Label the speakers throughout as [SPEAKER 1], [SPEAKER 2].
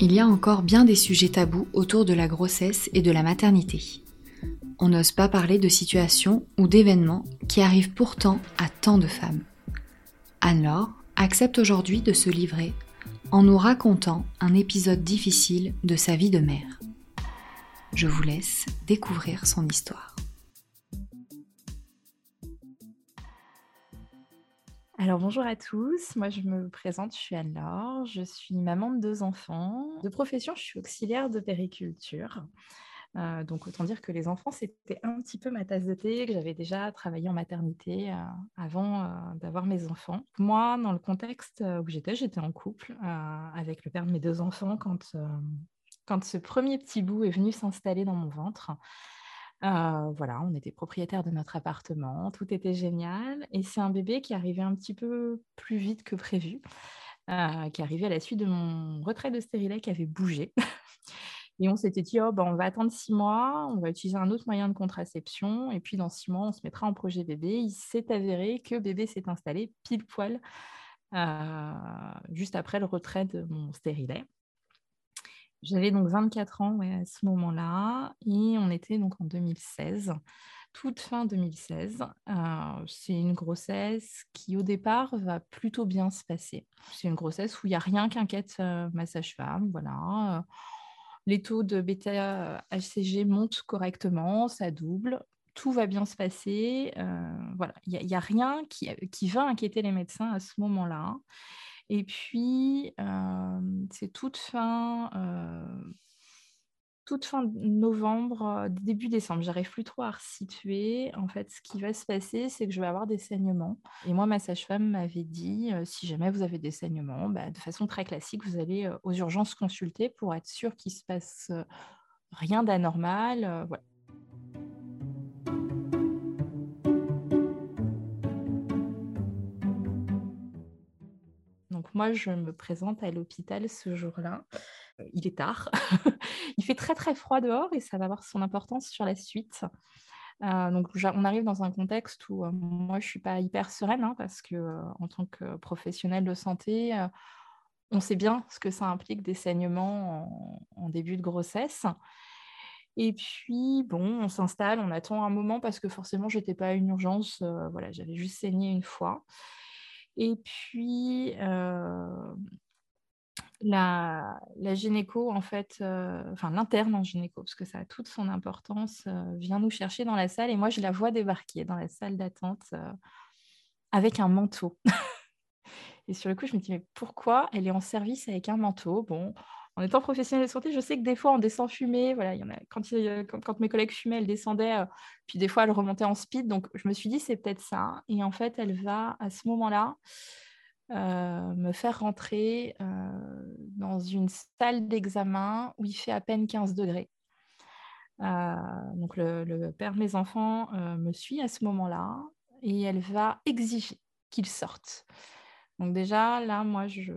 [SPEAKER 1] Il y a encore bien des sujets tabous autour de la grossesse et de la maternité. On n'ose pas parler de situations ou d'événements qui arrivent pourtant à tant de femmes. Anne-Laure accepte aujourd'hui de se livrer en nous racontant un épisode difficile de sa vie de mère. Je vous laisse découvrir son histoire.
[SPEAKER 2] Alors bonjour à tous, moi je me présente, je suis Anne-Laure, je suis maman de deux enfants. De profession, je suis auxiliaire de périculture. Euh, donc autant dire que les enfants, c'était un petit peu ma tasse de thé, que j'avais déjà travaillé en maternité euh, avant euh, d'avoir mes enfants. Moi, dans le contexte où j'étais, j'étais en couple avec le père de mes deux enfants quand, quand ce premier petit bout est venu s'installer dans mon ventre. Voilà, on était propriétaire de notre appartement, tout était génial. Et c'est un bébé qui arrivait un petit peu plus vite que prévu, qui arrivait à la suite de mon retrait de stérilet qui avait bougé. Et on s'était dit, oh, ben, on va attendre six mois, on va utiliser un autre moyen de contraception, et puis dans six mois, on se mettra en projet bébé. Il s'est avéré que bébé s'est installé pile poil euh, juste après le retrait de mon stérilet. J'avais donc 24 ans à ce moment-là, et on était donc en 2016 toute fin 2016. Euh, c'est une grossesse qui, au départ, va plutôt bien se passer. C'est une grossesse où il n'y a rien qui inquiète euh, ma sage-femme. Voilà les taux de bêta-HCG montent correctement, ça double, tout va bien se passer. Euh, voilà, il n'y a, rien qui, qui, va inquiéter les médecins à ce moment-là. Et puis, euh, c'est toute fin euh, toute fin novembre, début décembre. J'arrive plus trop à resituer. En fait, ce qui va se passer, c'est que je vais avoir des saignements. Et moi, ma sage-femme m'avait dit, euh, si jamais vous avez des saignements, bah, de façon très classique, vous allez aux urgences consulter pour être sûr qu'il se passe rien d'anormal. voilà. Moi, je me présente à l'hôpital ce jour-là. Il est tard. il fait très très froid dehors et ça va avoir son importance sur la suite. donc on arrive dans un contexte où moi je suis pas hyper sereine hein, parce que en tant que professionnelle de santé, on sait bien ce que ça implique des saignements en, début de grossesse. Et puis, bon, on s'installe, on attend un moment parce que forcément, je n'étais pas à une urgence. voilà, j'avais juste saigné une fois. Et puis, la, gynéco, en fait, euh, enfin l'interne en gynéco, parce que ça a toute son importance, euh, vient nous chercher dans la salle et moi, je la vois débarquer dans la salle d'attente euh, avec un manteau. et sur le coup, je me dis, mais pourquoi elle est en service avec un manteau? Bon, en étant professionnelle de santé, je sais que des fois, on descend fumer. Voilà, quand, mes collègues fumaient, elles descendaient, puis des fois, elles remontaient en speed. Donc, je me suis dit, c'est peut-être ça. Et en fait, elle va, à ce moment-là, euh, me faire rentrer euh, dans une salle d'examen où il fait à peine 15 degrés. Euh, donc le, père de mes enfants me suit à ce moment-là et elle va exiger qu'il sorte. Donc déjà, là, moi, je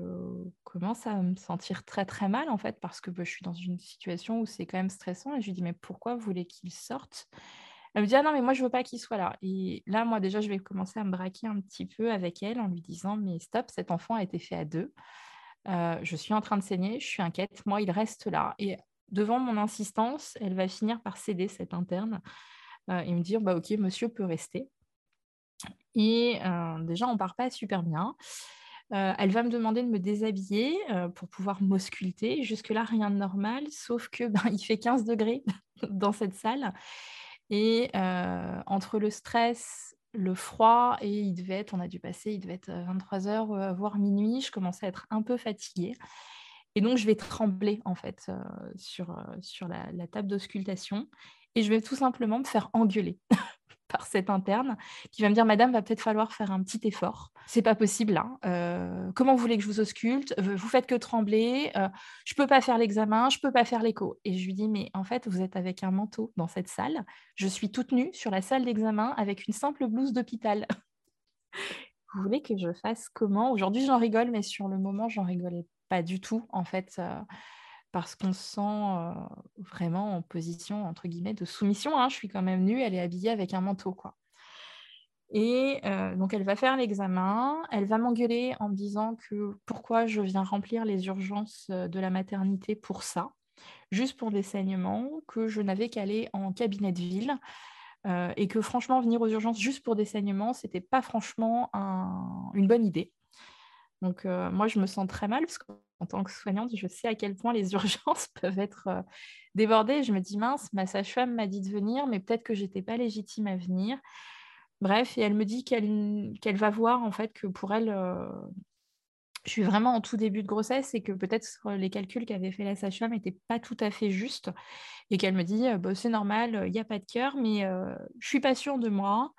[SPEAKER 2] commence à me sentir très très mal en fait parce que bah, je suis dans une situation où c'est quand même stressant et je lui dis mais pourquoi vous voulez qu'il sorte? Elle me dit, ah non, mais moi, je veux pas qu'il soit là. Et là, moi, déjà, je vais commencer à me braquer un petit peu avec elle en lui disant, mais stop, cet enfant a été fait à deux. Euh, je suis en train de saigner, je suis inquiète. Moi, il reste là. Et devant mon insistance, elle va finir par céder cette interne euh, et me dire, bah, ok, monsieur peut rester. Et euh, déjà, on part pas super bien. elle va me demander de me déshabiller pour pouvoir m'ausculter. Jusque-là, rien de normal, sauf que ben, il fait 15 degrés dans cette salle. Et entre le stress, le froid, et il devait être, on a dû passer, il devait être 23 heures, voire minuit, je commençais à être un peu fatiguée. Et donc, je vais trembler, en fait, sur, sur la, table d'auscultation. Et je vais tout simplement me faire engueuler par cette interne qui va me dire Madame, va peut-être falloir faire un petit effort. C'est pas possible là. Euh, comment vous voulez que je vous ausculte? Vous faites que trembler. Euh, je peux pas faire l'examen, je peux pas faire l'écho. Et je lui dis Mais en fait, vous êtes avec un manteau dans cette salle. Je suis toute nue sur la salle d'examen avec une simple blouse d'hôpital. vous voulez que je fasse comment? Aujourd'hui, j'en rigole, mais sur le moment, j'en rigolais pas du tout. En fait, euh, parce qu'on se sent vraiment en position, entre guillemets, de soumission. Hein. Je suis quand même nue, elle est habillée avec un manteau, quoi. Et donc, elle va faire l'examen, elle va m'engueuler en me disant que pourquoi je viens remplir les urgences de la maternité pour ça, juste pour des saignements, que je n'avais qu'à aller en cabinet de ville. et que franchement, venir aux urgences juste pour des saignements, c'était pas franchement une bonne idée. Donc, moi, je me sens très mal parce qu'en tant que soignante, je sais à quel point les urgences peuvent être débordées. Je me dis, mince, ma sage-femme m'a dit de venir, mais peut-être que je n'étais pas légitime à venir. Bref, et elle me dit qu'elle va voir, en fait, que pour elle, je suis vraiment en tout début de grossesse et que peut-être les calculs qu'avait fait la sage-femme n'étaient pas tout à fait justes. Et qu'elle me dit, bah, c'est normal, il n'y a pas de cœur, mais je suis pas sûre de moi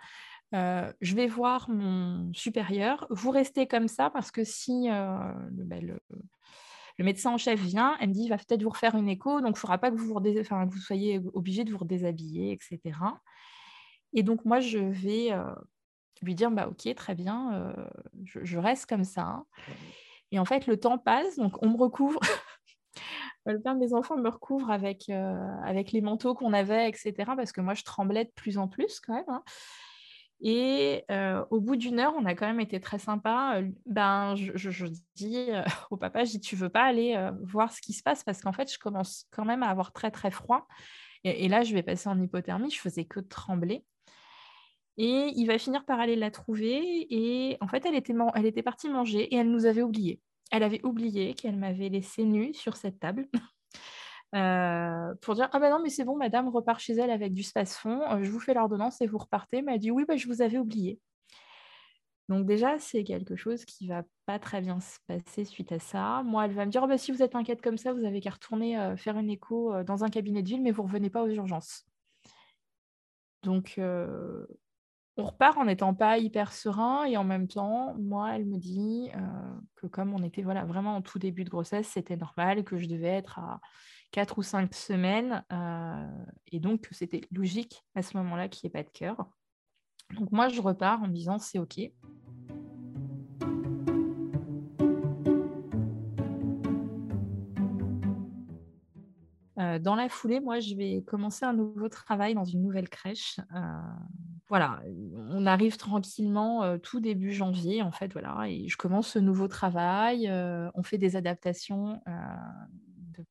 [SPEAKER 2] je vais voir mon supérieur. Vous restez comme ça parce que si bah, le, médecin en chef vient, elle me dit il va peut-être vous refaire une écho, donc il ne faudra pas que vous, vous soyez obligé de vous redéshabiller, etc. Et donc moi, je vais lui dire bah, ok, très bien, je, reste comme ça. Et en fait, le temps passe, donc on me recouvre. le père de mes enfants me recouvre avec, avec les manteaux qu'on avait, etc. Parce que moi, je tremblais de plus en plus quand même. Hein. Et au bout d'une heure, on a quand même été très sympa. Ben, je, dis au papa, je dis, tu veux pas aller voir ce qui se passe? parce qu'en fait, je commence quand même à avoir très très froid. Et, là, je vais passer en hypothermie. Je faisais que trembler. Et il va finir par aller la trouver. Et en fait, elle était, elle était partie manger et elle nous avait oubliés. Elle avait oublié qu'elle m'avait laissé nue sur cette table. Euh, pour dire Ah ben non, mais c'est bon, madame repart chez elle avec du space-fond, euh, je vous fais l'ordonnance et vous repartez. Mais elle dit Oui, bah, je vous avais oublié. Donc, déjà, c'est quelque chose qui va pas très bien se passer suite à ça. Moi, elle va me dire oh, bah, Si vous êtes inquiète comme ça, vous avez qu'à retourner euh, faire une écho dans un cabinet de ville, mais vous revenez pas aux urgences. Donc, on repart en n'étant pas hyper serein et en même temps, moi, elle me dit que comme on était voilà, vraiment en tout début de grossesse, c'était normal, que je devais être à quatre ou cinq semaines. Euh, et donc, c'était logique à ce moment-là qu'il n'y ait pas de cœur. Donc, moi, je repars en me disant c'est OK. Euh, dans la foulée, moi, je vais commencer un nouveau travail dans une nouvelle crèche. Euh, voilà, on arrive tranquillement tout début janvier, en fait, voilà, et je commence ce nouveau travail. on fait des adaptations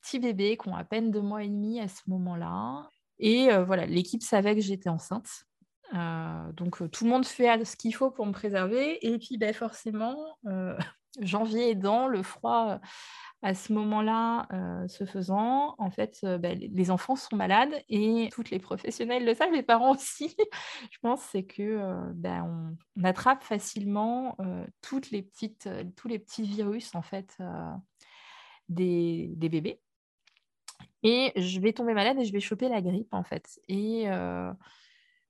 [SPEAKER 2] petits bébés qui ont à peine deux mois et demi à ce moment-là. Et euh, voilà, l'équipe savait que j'étais enceinte. Euh, donc euh, tout le monde fait ce qu'il faut pour me préserver. Et puis ben, forcément, janvier aidant, le froid à ce moment-là se faisant, en fait, ben, les enfants sont malades et toutes les professionnels le savent, les parents aussi. Je pense c'est que ben, on, attrape facilement toutes les petites, tous les petits virus en fait des, bébés. Et je vais tomber malade et je vais choper la grippe, en fait. Et euh,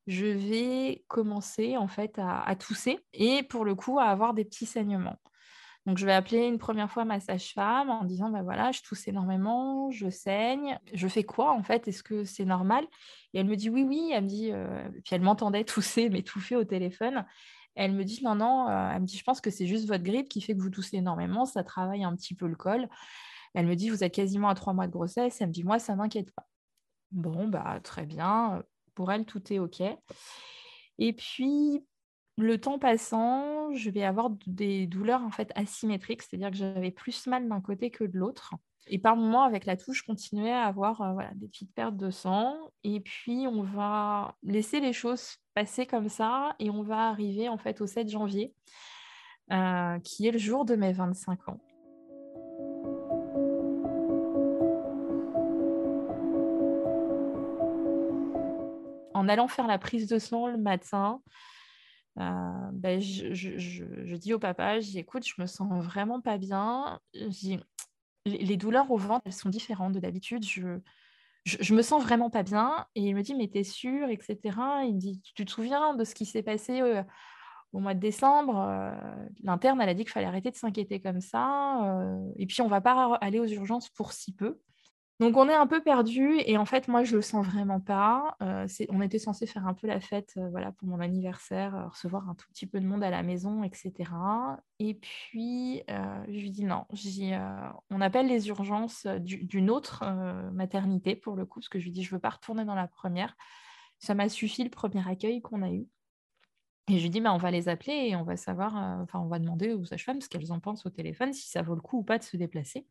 [SPEAKER 2] je vais commencer, en fait, à, tousser et pour le coup, à avoir des petits saignements. Donc, je vais appeler une première fois ma sage-femme en disant, ben voilà, je tousse énormément, je saigne. Je fais quoi, en fait? Est-ce que c'est normal? Et elle me dit, oui, oui. Elle me dit, euh, puis elle m'entendait tousser, m'étouffer au téléphone. Elle me dit, non, non, euh, elle me dit, je pense que c'est juste votre grippe qui fait que vous toussez énormément, ça travaille un petit peu le col. Elle me dit, vous êtes quasiment à trois mois de grossesse. Elle me dit, moi, ça ne m'inquiète pas. Bon, bah, très bien. Pour elle, tout est OK. Et puis, le temps passant, je vais avoir des douleurs en fait asymétriques, c'est-à-dire que j'avais plus mal d'un côté que de l'autre. Et par moments, avec la touche, je continuais à avoir euh, voilà, des petites pertes de sang. Et puis, on va laisser les choses passer comme ça et on va arriver en fait au 7 janvier, euh, qui est le jour de mes 25 ans. en allant faire la prise de sang le matin, euh, ben, je, dis au papa, je dis, écoute, je me sens vraiment pas bien. les, douleurs au ventre, elles sont différentes de d'habitude. Je, je, me sens vraiment pas bien. Et il me dit, mais t'es sûr, etc. Il me dit, tu te souviens de ce qui s'est passé euh, au mois de décembre euh, L'interne, elle a dit qu'il fallait arrêter de s'inquiéter comme ça. et puis, on va pas aller aux urgences pour si peu. Donc on est un peu perdu et en fait moi je le sens vraiment pas. Euh, on était censé faire un peu la fête euh, voilà pour mon anniversaire, euh, recevoir un tout petit peu de monde à la maison, etc. Et puis je lui dis non, on appelle les urgences d'une autre maternité pour le coup parce que je lui dis je veux pas retourner dans la première. Ça m'a suffi le premier accueil qu'on a eu. Et je lui dis, bah, on va les appeler et on va savoir, enfin, on va demander aux sages-femmes ce qu'elles en pensent au téléphone, si ça vaut le coup ou pas de se déplacer.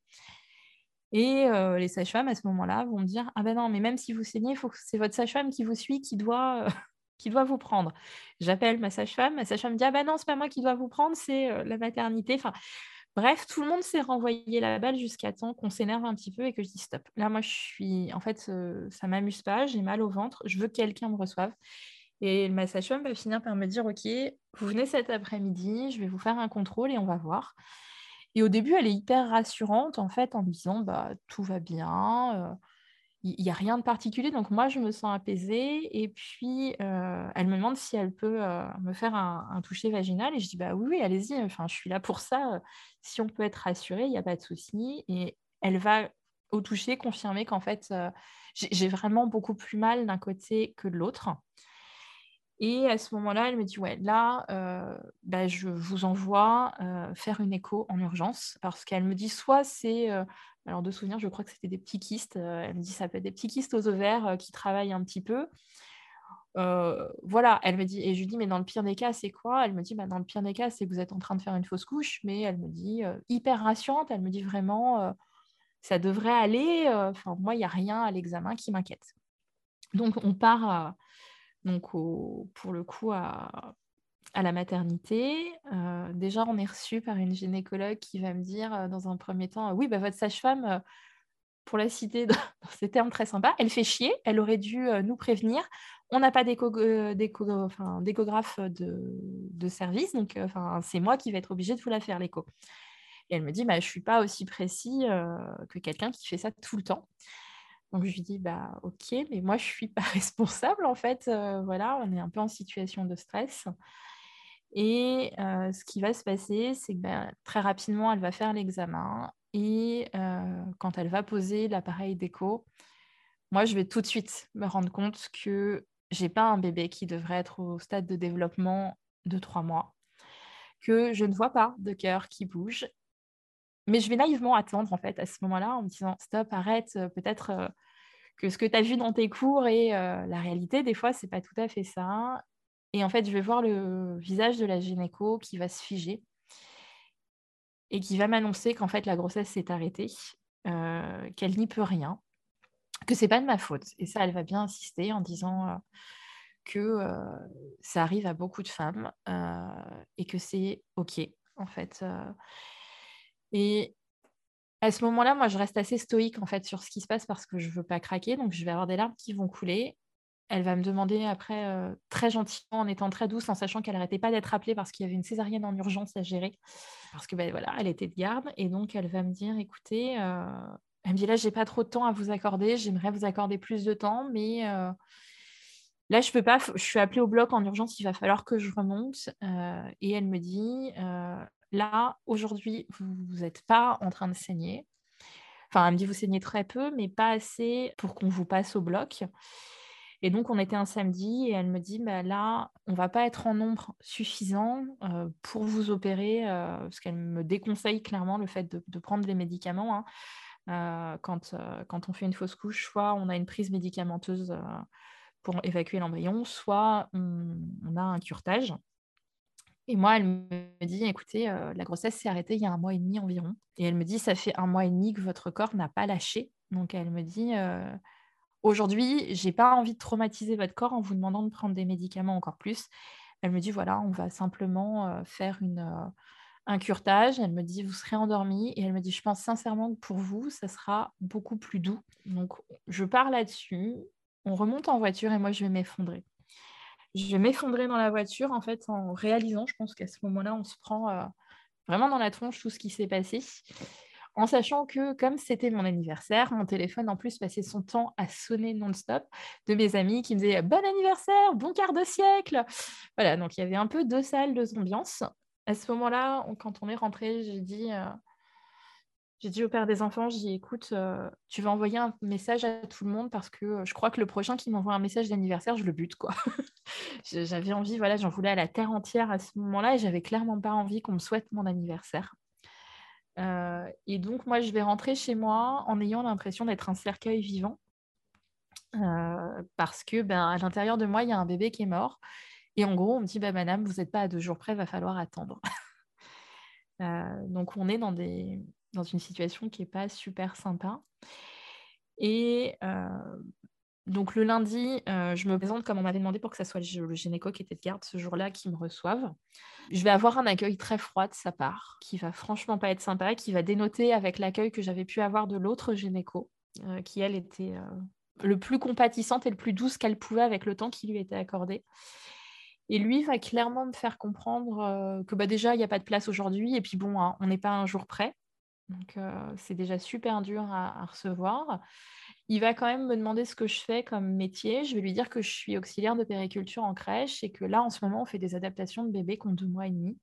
[SPEAKER 2] Et les sages-femmes, à ce moment-là, vont me dire Ah ben non, mais même si vous saignez, c'est votre sage-femme qui vous suit qui doit, qui doit vous prendre. J'appelle ma sage-femme, ma sage-femme me dit Ah ben non, c'est pas moi qui dois vous prendre, c'est la maternité. Enfin, bref, tout le monde s'est renvoyé la balle jusqu'à temps qu'on s'énerve un petit peu et que je dis Stop. Là, moi, je suis. En fait, ça m'amuse pas, j'ai mal au ventre, je veux que quelqu'un me reçoive. Et ma sage-femme va finir par me dire Ok, vous venez cet après-midi, je vais vous faire un contrôle et on va voir. Et au début, elle est hyper rassurante, en fait, en me disant bah, tout va bien, il n'y a rien de particulier. Donc, moi, je me sens apaisée. Et puis, elle me demande si elle peut me faire un, toucher vaginal. Et je dis bah oui, oui, allez-y, enfin, je suis là pour ça. Si on peut être rassuré, il n'y a pas de souci. Et elle va au toucher confirmer qu'en fait, j'ai vraiment beaucoup plus mal d'un côté que de l'autre. Et à ce moment-là, elle me dit, ouais, là, euh, bah, je vous envoie euh, faire une écho en urgence, parce qu'elle me dit, soit c'est, euh, alors de souvenir, je crois que c'était des petits kystes, elle me dit, ça peut être des petits kystes aux ovaires qui travaillent un petit peu. voilà, elle me dit, et je lui dis, mais dans le pire des cas, c'est quoi? Elle me dit, bah, dans le pire des cas, c'est que vous êtes en train de faire une fausse couche, mais elle me dit, hyper rassurante, elle me dit vraiment, ça devrait aller, enfin, moi, il n'y a rien à l'examen qui m'inquiète. Donc, on part donc pour le coup à, la maternité. Euh, déjà, on est reçu par une gynécologue qui va me dire euh, dans un premier temps, oui, bah, votre sage-femme, euh, pour la citer dans ces termes très sympas, elle fait chier, elle aurait dû nous prévenir. On n'a pas d'échographe de, service, donc c'est moi qui vais être obligée de vous la faire, l'écho. Et elle me dit, bah, je ne suis pas aussi précis que quelqu'un qui fait ça tout le temps. Donc je lui dis bah ok, mais moi je suis pas responsable en fait. Voilà, on est un peu en situation de stress. Et ce qui va se passer, c'est que bah, très rapidement, elle va faire l'examen. Et quand elle va poser l'appareil d'écho, moi, je vais tout de suite me rendre compte que j'ai pas un bébé qui devrait être au stade de développement de trois mois, que je ne vois pas de cœur qui bouge mais je vais naïvement attendre en fait à ce moment-là en me disant stop, arrête, euh, peut-être euh, que ce que tu as vu dans tes cours et euh, la réalité, des fois, c'est pas tout à fait ça. Et en fait, je vais voir le visage de la gynéco qui va se figer et qui va m'annoncer qu'en fait la grossesse s'est arrêtée, qu'elle n'y peut rien, que c'est pas de ma faute. Et ça, elle va bien insister en disant que ça arrive à beaucoup de femmes et que c'est ok en fait. Et à ce moment-là, moi, je reste assez stoïque en fait sur ce qui se passe parce que je ne veux pas craquer. Donc, je vais avoir des larmes qui vont couler. Elle va me demander après, euh, très gentiment, en étant très douce, en sachant qu'elle n'arrêtait pas d'être appelée parce qu'il y avait une césarienne en urgence à gérer, parce que ben, voilà, elle était de garde. Et donc, elle va me dire, écoutez, euh... elle me dit là, j'ai pas trop de temps à vous accorder. J'aimerais vous accorder plus de temps, mais euh... Là, je peux pas, je suis appelée au bloc en urgence, il va falloir que je remonte. Et elle me dit, là, aujourd'hui, vous n'êtes pas en train de saigner. Enfin, elle me dit, vous saignez très peu, mais pas assez pour qu'on vous passe au bloc. Et donc, on était un samedi et elle me dit, bah, là, on va pas être en nombre suffisant euh, pour vous opérer, euh, parce qu'elle me déconseille clairement le fait de, prendre des médicaments. Hein. Euh, quand, quand on fait une fausse couche, soit on a une prise médicamenteuse pour évacuer l'embryon, soit on, a un curtage. Et moi, elle me dit, écoutez, euh, la grossesse s'est arrêtée il y a un mois et demi environ. Et elle me dit, ça fait un mois et demi que votre corps n'a pas lâché. Donc elle me dit, euh, aujourd'hui, j'ai pas envie de traumatiser votre corps en vous demandant de prendre des médicaments encore plus. Elle me dit, voilà, on va simplement euh, faire une, un curtage. Elle me dit, vous serez endormie. Et elle me dit, je pense sincèrement que pour vous, ça sera beaucoup plus doux. Donc je pars là-dessus. On remonte en voiture et moi, je vais m'effondrer je vais m'effondrer dans la voiture en fait en réalisant, je pense qu'à ce moment-là, on se prend euh, vraiment dans la tronche tout ce qui s'est passé, en sachant que comme c'était mon anniversaire, mon téléphone en plus passait son temps à sonner non-stop de mes amis qui me disaient bon anniversaire, bon quart de siècle. Voilà, donc il y avait un peu deux salles, deux ambiances. À ce moment-là, quand on est rentré, j'ai dit, euh, j'ai dit au père des enfants, j'ai dit écoute, euh, tu vas envoyer un message à tout le monde parce que euh, je crois que le prochain qui m'envoie un message d'anniversaire, je le bute quoi. j'avais envie, voilà, j'en voulais à la terre entière à ce moment-là et j'avais clairement pas envie qu'on me souhaite mon anniversaire. Euh, et donc moi, je vais rentrer chez moi en ayant l'impression d'être un cercueil vivant parce que ben à l'intérieur de moi, il y a un bébé qui est mort. Et en gros, on me dit, bah, madame, vous n'êtes pas à deux jours près, va falloir attendre. donc on est dans des, dans une situation qui n'est pas super sympa. Et euh, donc le lundi, euh, je me présente comme on m'avait demandé pour que ce soit le, gynéco qui était de garde ce jour-là qui me reçoive. Je vais avoir un accueil très froid de sa part, qui va franchement pas être sympa, qui va dénoter avec l'accueil que j'avais pu avoir de l'autre gynéco, euh, qui elle était le plus compatissante et le plus douce qu'elle pouvait avec le temps qui lui était accordé. Et lui va clairement me faire comprendre que bah, déjà, il n'y a pas de place aujourd'hui, et puis bon, hein, on n'est pas un jour près. Donc, c'est déjà super dur à, recevoir. Il va quand même me demander ce que je fais comme métier. Je vais lui dire que je suis auxiliaire de périculture en crèche et que là, en ce moment, on fait des adaptations de bébés qui ont deux mois et demi.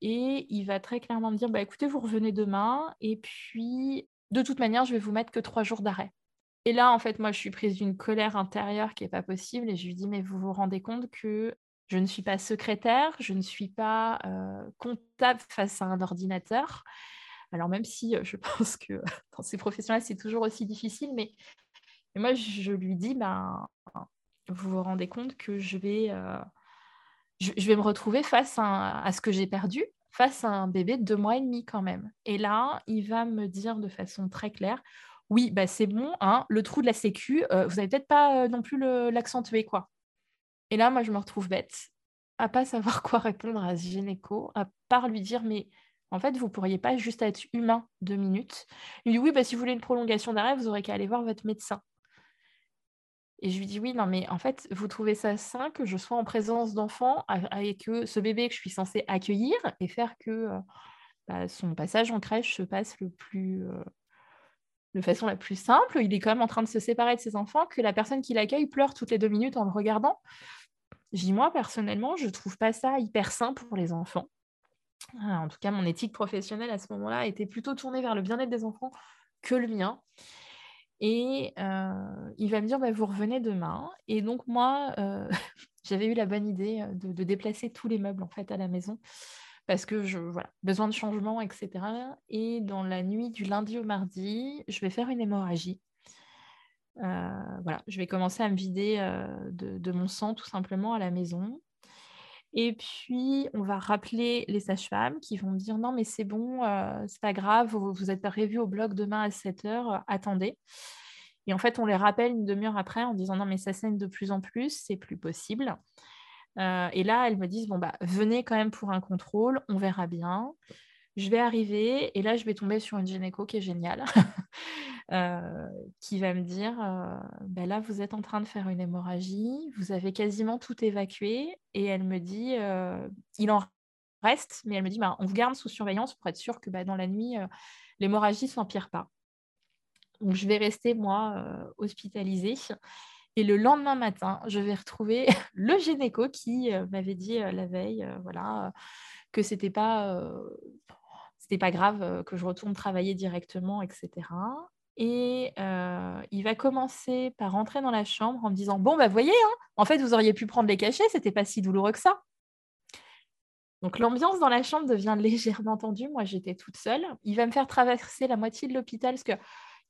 [SPEAKER 2] et il va très clairement me dire bah, écoutez, vous revenez demain et puis de toute manière, je vais vous mettre que trois jours d'arrêt. Et là, en fait, moi, je suis prise d'une colère intérieure qui n'est pas possible et je lui dis mais vous vous rendez compte que je ne suis pas secrétaire, je ne suis pas comptable face à un ordinateur. Alors même si je pense que dans ces professions-là, c'est toujours aussi difficile, mais, moi, je lui dis, ben, vous vous rendez compte que je vais, je, vais me retrouver face à, ce que j'ai perdu, face à un bébé de deux mois et demi quand même. Et là, il va me dire de façon très claire, oui, bah c'est bon, hein, le trou de la sécu, vous n'avez peut-être pas non plus l'accentuer, quoi. Et là, moi, je me retrouve bête, à pas savoir quoi répondre à ce gynéco, à part lui dire, mais en fait, vous pourriez pas juste être humain deux minutes? Il me dit, oui, bah, si vous voulez une prolongation d'arrêt, vous aurez qu'à aller voir votre médecin. Et je lui dis, oui, non, mais en fait, vous trouvez ça sain que je sois en présence d'enfants et que ce bébé que je suis censée accueillir et faire que euh, bah, son passage en crèche se passe le plus, euh, de façon la plus simple? Il est quand même en train de se séparer de ses enfants, que la personne qui l'accueille pleure toutes les deux minutes en le regardant. Je dis, moi, personnellement, je ne trouve pas ça hyper sain pour les enfants. Ah, en tout cas, mon éthique professionnelle à ce moment-là était plutôt tournée vers le bien-être des enfants que le mien. Et euh, il va me dire, bah, vous revenez demain. Et donc, moi, euh, j'avais eu la bonne idée euh, de, déplacer tous les meubles en fait à la maison parce que je voilà, besoin de changement, etc. Et dans la nuit du lundi au mardi, je vais faire une hémorragie. Euh, voilà, je vais commencer à me vider euh, de, mon sang tout simplement à la maison. Et puis, on va rappeler les sages-femmes qui vont me dire non, mais c'est bon, euh, c'est pas grave, vous, vous êtes prévu au bloc demain à 7 h, attendez. Et en fait, on les rappelle une demi-heure après en disant non, mais ça saigne de plus en plus, c'est plus possible. et là, elles me disent bon, bah, venez quand même pour un contrôle, on verra bien. Je vais arriver et là, je vais tomber sur une gynéco qui est géniale, euh, qui va me dire ben là, vous êtes en train de faire une hémorragie, vous avez quasiment tout évacué. Et elle me dit il en reste, mais elle me dit bah, on vous garde sous surveillance pour être sûr que bah, dans la nuit, l'hémorragie ne s'empire pas. Donc, je vais rester, moi, hospitalisée. Et le lendemain matin, je vais retrouver le gynéco qui m'avait dit la veille, voilà, que c'était pas c'était pas grave euh, que je retourne travailler directement, etc. Et il va commencer par rentrer dans la chambre en me disant Bon, bah, voyez, hein, en fait, vous auriez pu prendre les cachets, c'était pas si douloureux que ça. Donc, l'ambiance dans la chambre devient légèrement tendue. Moi, j'étais toute seule. Il va me faire traverser la moitié de l'hôpital parce que.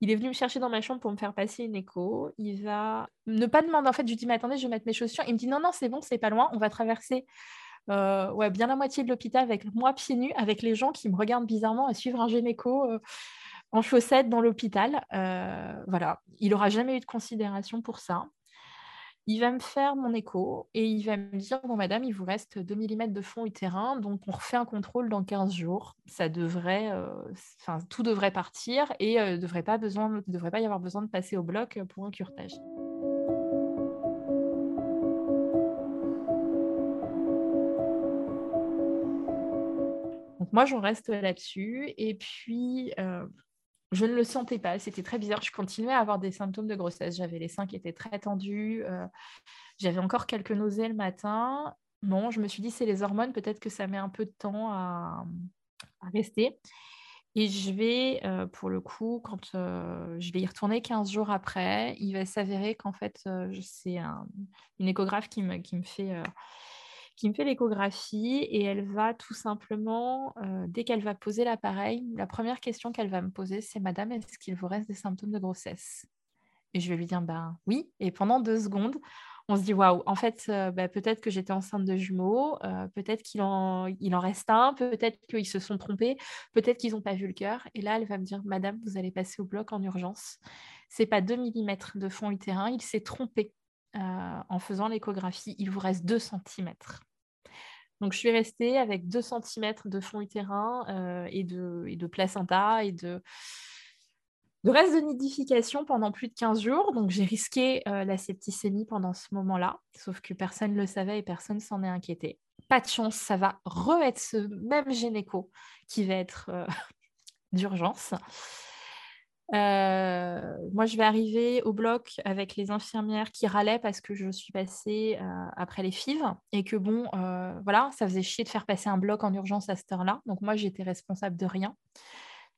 [SPEAKER 2] Il est venu me chercher dans ma chambre pour me faire passer une écho. Il va ne pas demander. En fait, je lui dis Mais attendez, je vais mettre mes chaussures. Il me dit Non, non, c'est bon, c'est pas loin. On va traverser ouais, bien la moitié de l'hôpital avec moi pieds nus, avec les gens qui me regardent bizarrement à suivre un gynéco en chaussettes dans l'hôpital. Euh, voilà, il n'aura jamais eu de considération pour ça. Il va me faire mon écho et il va me dire Bon, madame, il vous reste 2 mm de fond utérin, donc on refait un contrôle dans 15 jours. Ça devrait, enfin, tout devrait partir et il ne devrait, pas y avoir besoin de passer au bloc pour un curtage. Donc moi, j'en reste là-dessus. Et puis, je ne le sentais pas. C'était très bizarre. Je continuais à avoir des symptômes de grossesse. J'avais les seins qui étaient très tendus. J'avais encore quelques nausées le matin. Bon, je me suis dit, c'est les hormones. Peut-être que ça met un peu de temps à, rester. Et je vais, pour le coup, quand je vais y retourner 15 jours après, il va s'avérer qu'en fait, c'est une échographe qui me, qui me fait qui me fait l'échographie et elle va tout simplement, euh, dès qu'elle va poser l'appareil, la première question qu'elle va me poser, c'est Madame, est-ce qu'il vous reste des symptômes de grossesse? Et je vais lui dire, ben oui. Et pendant deux secondes, on se dit, waouh, en fait, euh, ben, peut-être que j'étais enceinte de jumeaux, euh, peut-être qu'il en, il en reste un, peut-être qu'ils se sont trompés, peut-être qu'ils n'ont pas vu le cœur. Et là, elle va me dire, Madame, vous allez passer au bloc en urgence. C'est pas 2 mm de fond utérin, il s'est trompé. en faisant l'échographie, il vous reste 2 cm. Donc, je suis restée avec 2 cm de fond utérin euh, et, de, placenta et de, de reste de nidification pendant plus de 15 jours. Donc, j'ai risqué euh, la septicémie pendant ce moment-là, sauf que personne ne le savait et personne s'en est inquiété. Pas de chance, ça va re-être ce même gynéco qui va être euh, d'urgence. Euh, moi, je vais arriver au bloc avec les infirmières qui râlaient parce que je suis passée euh, après les FIV et que bon, euh, voilà, ça faisait chier de faire passer un bloc en urgence à cette heure-là. Donc moi, j'étais responsable de rien.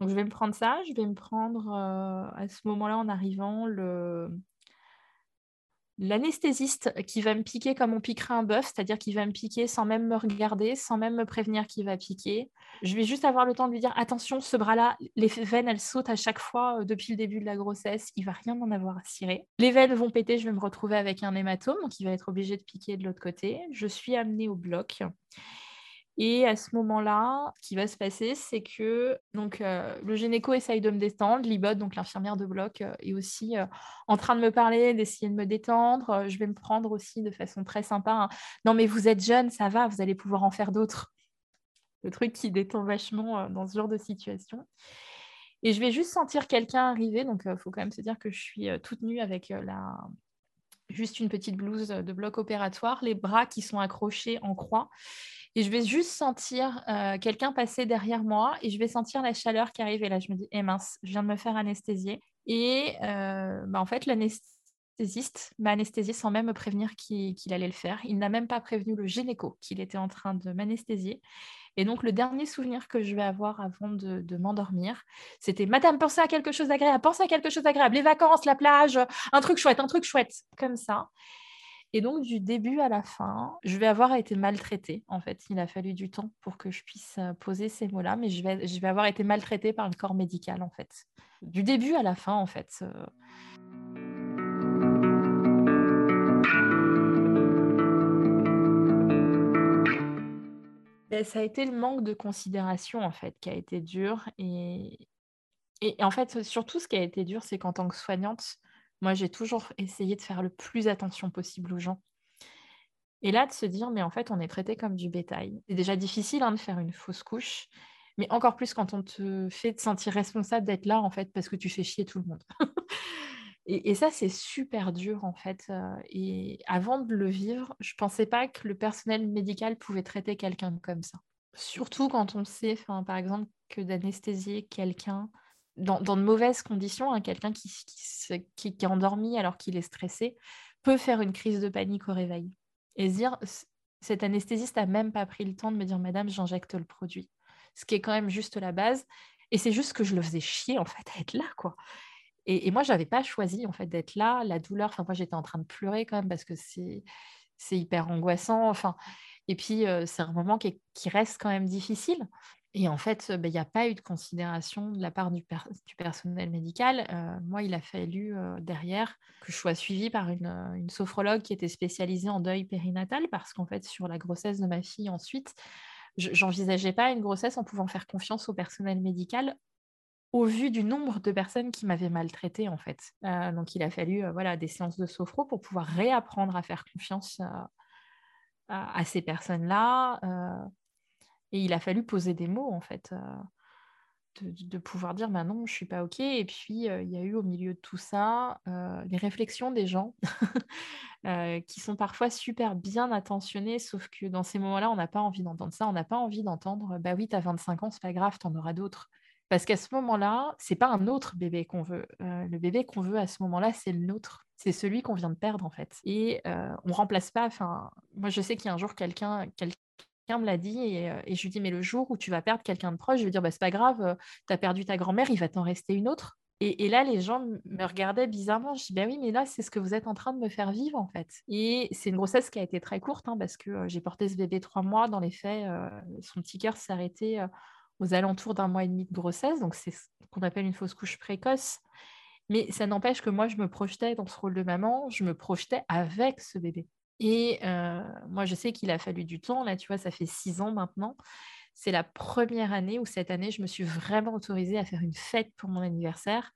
[SPEAKER 2] Donc je vais me prendre ça. Je vais me prendre à ce moment-là, en arrivant, le, l'anesthésiste qui va me piquer comme on piquerait un bœuf, c'est-à-dire qu'il va me piquer sans même me regarder, sans même me prévenir qu'il va piquer. Je vais juste avoir le temps de lui dire attention, ce bras-là, les veines, elles sautent à chaque fois euh, depuis le début de la grossesse, il va rien en avoir à cirer. Les veines vont péter, je vais me retrouver avec un hématome, donc il va être obligé de piquer de l'autre côté. Je suis amenée au bloc. Et à ce moment-là, ce qui va se passer, c'est que donc, euh, le gynéco essaye de me détendre. Libot, donc l'infirmière de bloc, euh, est aussi euh, en train de me parler, d'essayer de me détendre. je vais me prendre aussi de façon très sympa. Hein. Non, mais vous êtes jeune, ça va, vous allez pouvoir en faire d'autres. Le truc qui détend vachement dans ce genre de situation. Et je vais juste sentir quelqu'un arriver. Donc, il faut quand même se dire que je suis toute nue avec la, juste une petite blouse de bloc opératoire, les bras qui sont accrochés en croix. Et je vais juste sentir euh, quelqu'un passer derrière moi et je vais sentir la chaleur qui arrive. Et là, je me dis, eh mince, je viens de me faire anesthésier. Et euh, bah, en fait, l'anesthésiste m'a anesthésié sans même me prévenir qu'il allait le faire. Il n'a même pas prévenu le gynéco qu'il était en train de m'anesthésier. Et donc, le dernier souvenir que je vais avoir avant de, m'endormir, c'était Madame, pensez à quelque chose d'agréable, pensez à quelque chose d'agréable, les vacances, la plage, un truc chouette, un truc chouette, comme ça. Et donc, du début à la fin, je vais avoir été maltraitée. En fait, il a fallu du temps pour que je puisse euh, poser ces mots-là, mais je vais, je vais avoir été maltraitée par le corps médical, en fait. Du début à la fin, en fait. Euh. Ça a été le manque de considération, en fait, qui a été dur. Et, et en fait, surtout, ce qui a été dur, c'est qu'en tant que soignante, moi, j'ai toujours essayé de faire le plus attention possible aux gens. Et là, de se dire, mais en fait, on est traité comme du bétail. C'est déjà difficile hein, de faire une fausse couche, mais encore plus quand on te fait te sentir responsable d'être là, en fait, parce que tu fais chier tout le monde. et, ça, c'est super dur, en fait. Et avant de le vivre, je ne pensais pas que le personnel médical pouvait traiter quelqu'un comme ça. Surtout quand on sait, par exemple, que d'anesthésier quelqu'un dans, de mauvaises conditions, hein, quelqu'un qui, qui, est endormi alors qu'il est stressé peut faire une crise de panique au réveil. Et se dire, cet anesthésiste n'a même pas pris le temps de me dire, Madame, j'injecte le produit. Ce qui est quand même juste la base. Et c'est juste que je le faisais chier, en fait, à être là, quoi. Et, moi, je n'avais pas choisi, en fait, d'être là. La douleur, enfin, moi, j'étais en train de pleurer quand même parce que c'est hyper angoissant. Enfin, et puis, c'est un moment qui, reste quand même difficile. Et en fait, bah, il n'y a pas eu de considération de la part du, personnel médical. Moi, il a fallu derrière que je sois suivie par une, sophrologue qui était spécialisée en deuil périnatal parce qu'en fait, sur la grossesse de ma fille ensuite, j'envisageais pas une grossesse en pouvant faire confiance au personnel médical au vu du nombre de personnes qui m'avaient maltraitée en fait. Euh, donc il a fallu voilà des séances de sophro pour pouvoir réapprendre à faire confiance à, à, ces personnes-là. Et il a fallu poser des mots, en fait. Euh. de, pouvoir dire bah non, je suis pas OK. Et puis, il y a eu au milieu de tout ça les réflexions des gens qui sont parfois super bien attentionnés, sauf que dans ces moments-là, on n'a pas envie d'entendre ça. On n'a pas envie d'entendre bah oui, tu as 25 ans, c'est pas grave, tu en auras d'autres. Parce qu'à ce moment-là, c'est pas un autre bébé qu'on veut. le bébé qu'on veut à ce moment-là, c'est le nôtre. C'est celui qu'on vient de perdre en fait. Et on remplace pas. Enfin, moi je sais qu'il y a un jour quelqu'un, me l'a dit et, je lui dis mais le jour où tu vas perdre quelqu'un de proche, je vais dire bah c'est pas grave, tu as perdu ta grand-mère, il va t'en rester une autre. Et, là, les gens me regardaient bizarrement. Je dis, ben oui, mais là, c'est ce que vous êtes en train de me faire vivre, en fait. Et c'est une grossesse qui a été très courte, hein, parce que j'ai porté ce bébé trois mois. Dans les faits, son petit cœur s'est arrêté aux alentours d'un mois et demi de grossesse. Donc, c'est ce qu'on appelle une fausse couche précoce. Mais ça n'empêche que moi, je me projetais dans ce rôle de maman, je me projetais avec ce bébé. Et moi, je sais qu'il a fallu du temps. Là, tu vois, ça fait six ans maintenant. C'est la première année où cette année, je me suis vraiment autorisée à faire une fête pour mon anniversaire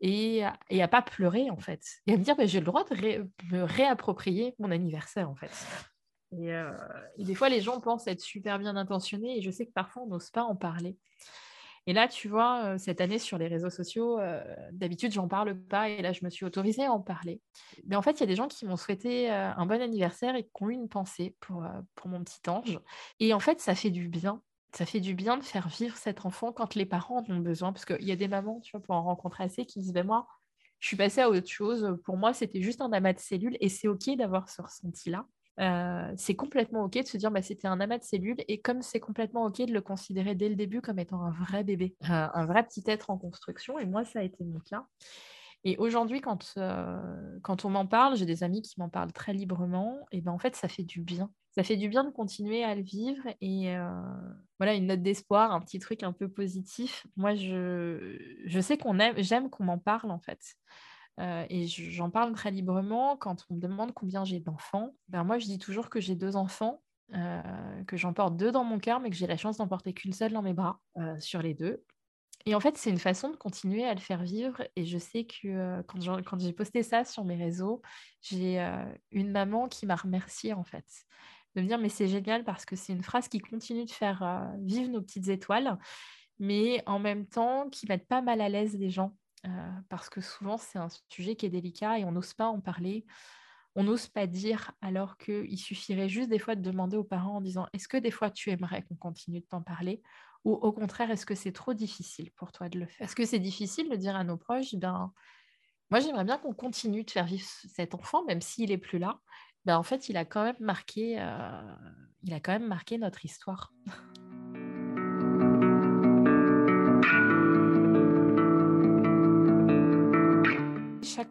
[SPEAKER 2] et, et à pas pleurer, en fait. Et à me dire, bah, j'ai le droit de me réapproprier mon anniversaire, en fait. Et, et, des fois, les gens pensent être super bien intentionnés et je sais que parfois, on n'ose pas en parler. Et là, tu vois, cette année sur les réseaux sociaux, d'habitude, j'en parle pas et là, je me suis autorisée à en parler. Mais en fait, il y a des gens qui m'ont souhaité un bon anniversaire et qui ont eu une pensée pour, pour mon petit ange. Et en fait, ça fait du bien. Ça fait du bien de faire vivre cet enfant quand les parents en ont besoin. Parce qu'il y a des mamans, tu vois, pour en rencontrer assez, qui disent, ben moi, je suis passée à autre chose. Pour moi, c'était juste un amas de cellules et c'est OK d'avoir ce ressenti-là. Euh, c'est complètement OK de se dire bah, c'était un amas de cellules et comme c'est complètement OK de le considérer dès le début comme étant un vrai bébé, un, vrai petit être en construction. Et moi, ça a été mon cas. Et aujourd'hui, quand, euh, quand on m'en parle, j'ai des amis qui m'en parlent très librement, et ben en fait, ça fait du bien. Ça fait du bien de continuer à le vivre et euh, voilà une note d'espoir, un petit truc un peu positif. Moi, je, je sais qu'on aime, j'aime qu'on m'en parle en fait. Euh, et j'en parle très librement quand on me demande combien j'ai d'enfants. Ben moi, je dis toujours que j'ai deux enfants, euh, que j'en porte deux dans mon cœur, mais que j'ai la chance d'en porter qu'une seule dans mes bras euh, sur les deux. Et en fait, c'est une façon de continuer à le faire vivre. Et je sais que quand j'ai posté ça sur mes réseaux, j'ai une maman qui m'a remerciée en fait. De me dire, mais c'est génial parce que c'est une phrase qui continue de faire vivre nos petites étoiles, mais en même temps qui mettent pas mal à l'aise les gens parce que souvent c'est un sujet qui est délicat et on n'ose pas en parler, on n'ose pas dire, alors qu'il suffirait juste des fois de demander aux parents en disant est-ce que des fois tu aimerais qu'on continue de t'en parler? Ou au contraire est-ce que c'est trop difficile pour toi de le faire? Est-ce que c'est difficile de dire à nos proches ben, moi j'aimerais bien qu'on continue de faire vivre cet enfant même s'il est plus là. Ben, en fait il a quand même marqué, euh, il a quand même marqué notre histoire.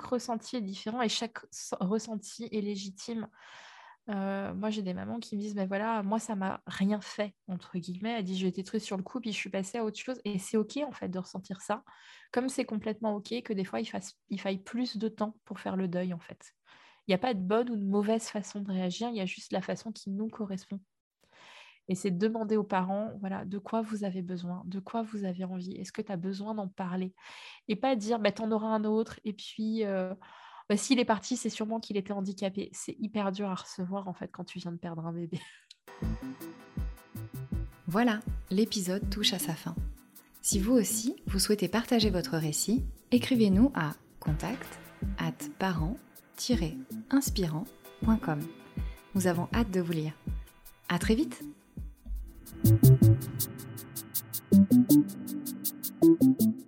[SPEAKER 2] Ressenti est différent et chaque ressenti est légitime. Euh, moi, j'ai des mamans qui me disent, ben voilà, moi, ça m'a rien fait, entre guillemets. Elle dit, j'ai été triste sur le coup, puis je suis passée à autre chose. Et c'est OK, en fait, de ressentir ça. Comme c'est complètement OK que des fois, il faille plus de temps pour faire le deuil, en fait. Il n'y a pas de bonne ou de mauvaise façon de réagir, il y a juste la façon qui nous correspond. Et c'est demander aux parents, voilà, de quoi vous avez besoin, de quoi vous avez envie, est-ce que tu as besoin d'en parler? Et pas dire, bah, en auras un autre, et puis, euh, bah, s'il est parti, c'est sûrement qu'il était handicapé. C'est hyper dur à recevoir, en fait, quand tu viens de perdre un bébé.
[SPEAKER 1] Voilà, l'épisode touche à sa fin. Si vous aussi, vous souhaitez partager votre récit, écrivez-nous à contact at parent-inspirant.com. Nous avons hâte de vous lire. À très vite! Thank you.